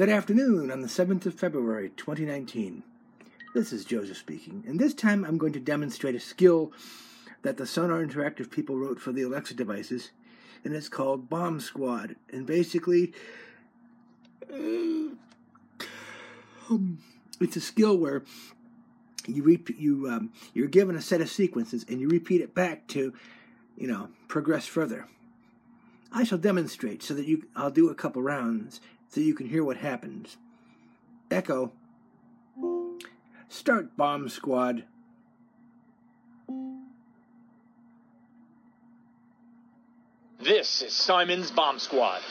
Good afternoon on the 7th of February 2019. This is Joseph speaking, and this time I'm going to demonstrate a skill that the Sonar Interactive people wrote for the Alexa devices, and it's called Bomb Squad. And basically, uh, it's a skill where you repeat, you um, you're given a set of sequences and you repeat it back to, you know, progress further. I shall demonstrate so that you. I'll do a couple rounds so you can hear what happens. Echo. Start bomb squad. This is Simon's Bomb Squad.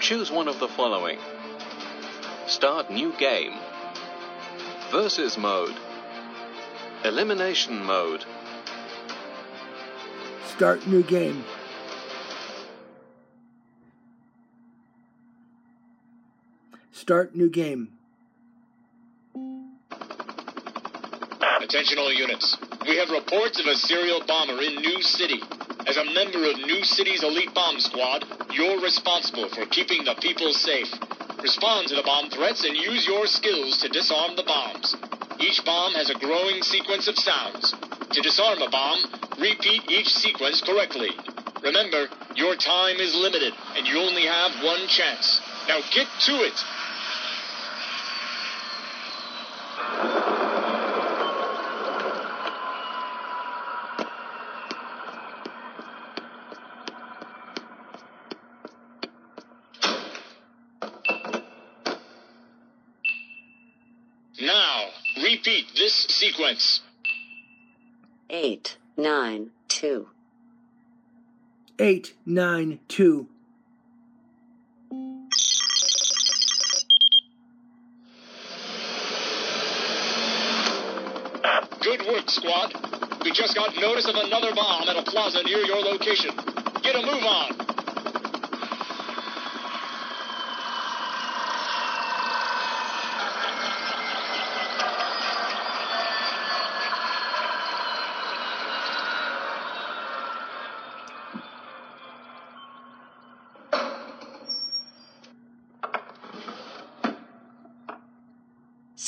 Choose one of the following Start new game, Versus mode, Elimination mode, Start new game. Start new game. Attention all units. We have reports of a serial bomber in New City. As a member of New City's elite bomb squad, you're responsible for keeping the people safe. Respond to the bomb threats and use your skills to disarm the bombs. Each bomb has a growing sequence of sounds. To disarm a bomb, repeat each sequence correctly. Remember, your time is limited and you only have one chance. Now get to it! Now, repeat this sequence. eight, nine, two, Eight, nine, two. Good work, squad. We just got notice of another bomb at a plaza near your location. Get a move on.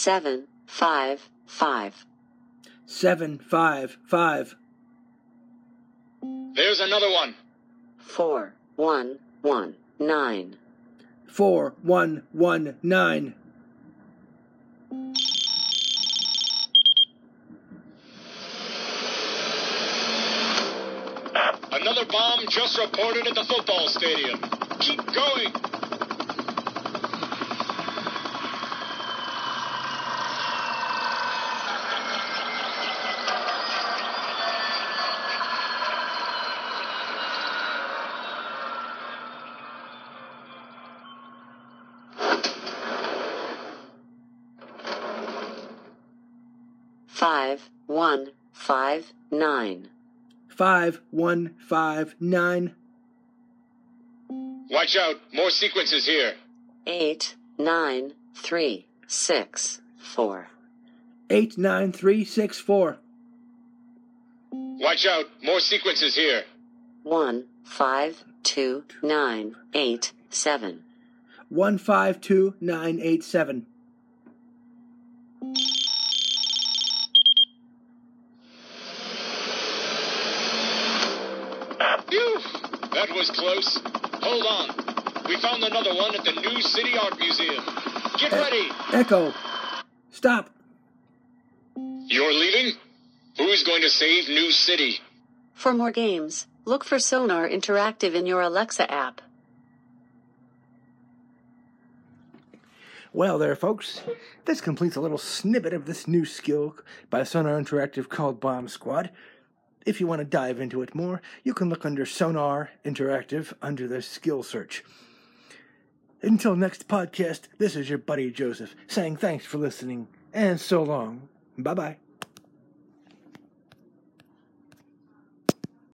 Seven, five, five, Seven, five, five. There's another one. four, one, one, nine, Four, one, one, nine. Another bomb just reported at the football stadium. Keep going. Five, one, five, nine, Five, one, five, nine. Watch out. More sequences here. eight, nine, three, six, four, Eight, nine, three, six, four. Watch out. More sequences here. one, five, two, nine, eight, seven, One, five, two, nine, eight, seven. That was close. Hold on. We found another one at the New City Art Museum. Get ready. Echo. Stop. You're leaving? Who's going to save New City? For more games, look for Sonar Interactive in your Alexa app. Well, there, folks. This completes a little snippet of this new skill by Sonar Interactive called Bomb Squad. If you want to dive into it more, you can look under Sonar Interactive under the skill search. Until next podcast, this is your buddy Joseph saying thanks for listening and so long. Bye bye.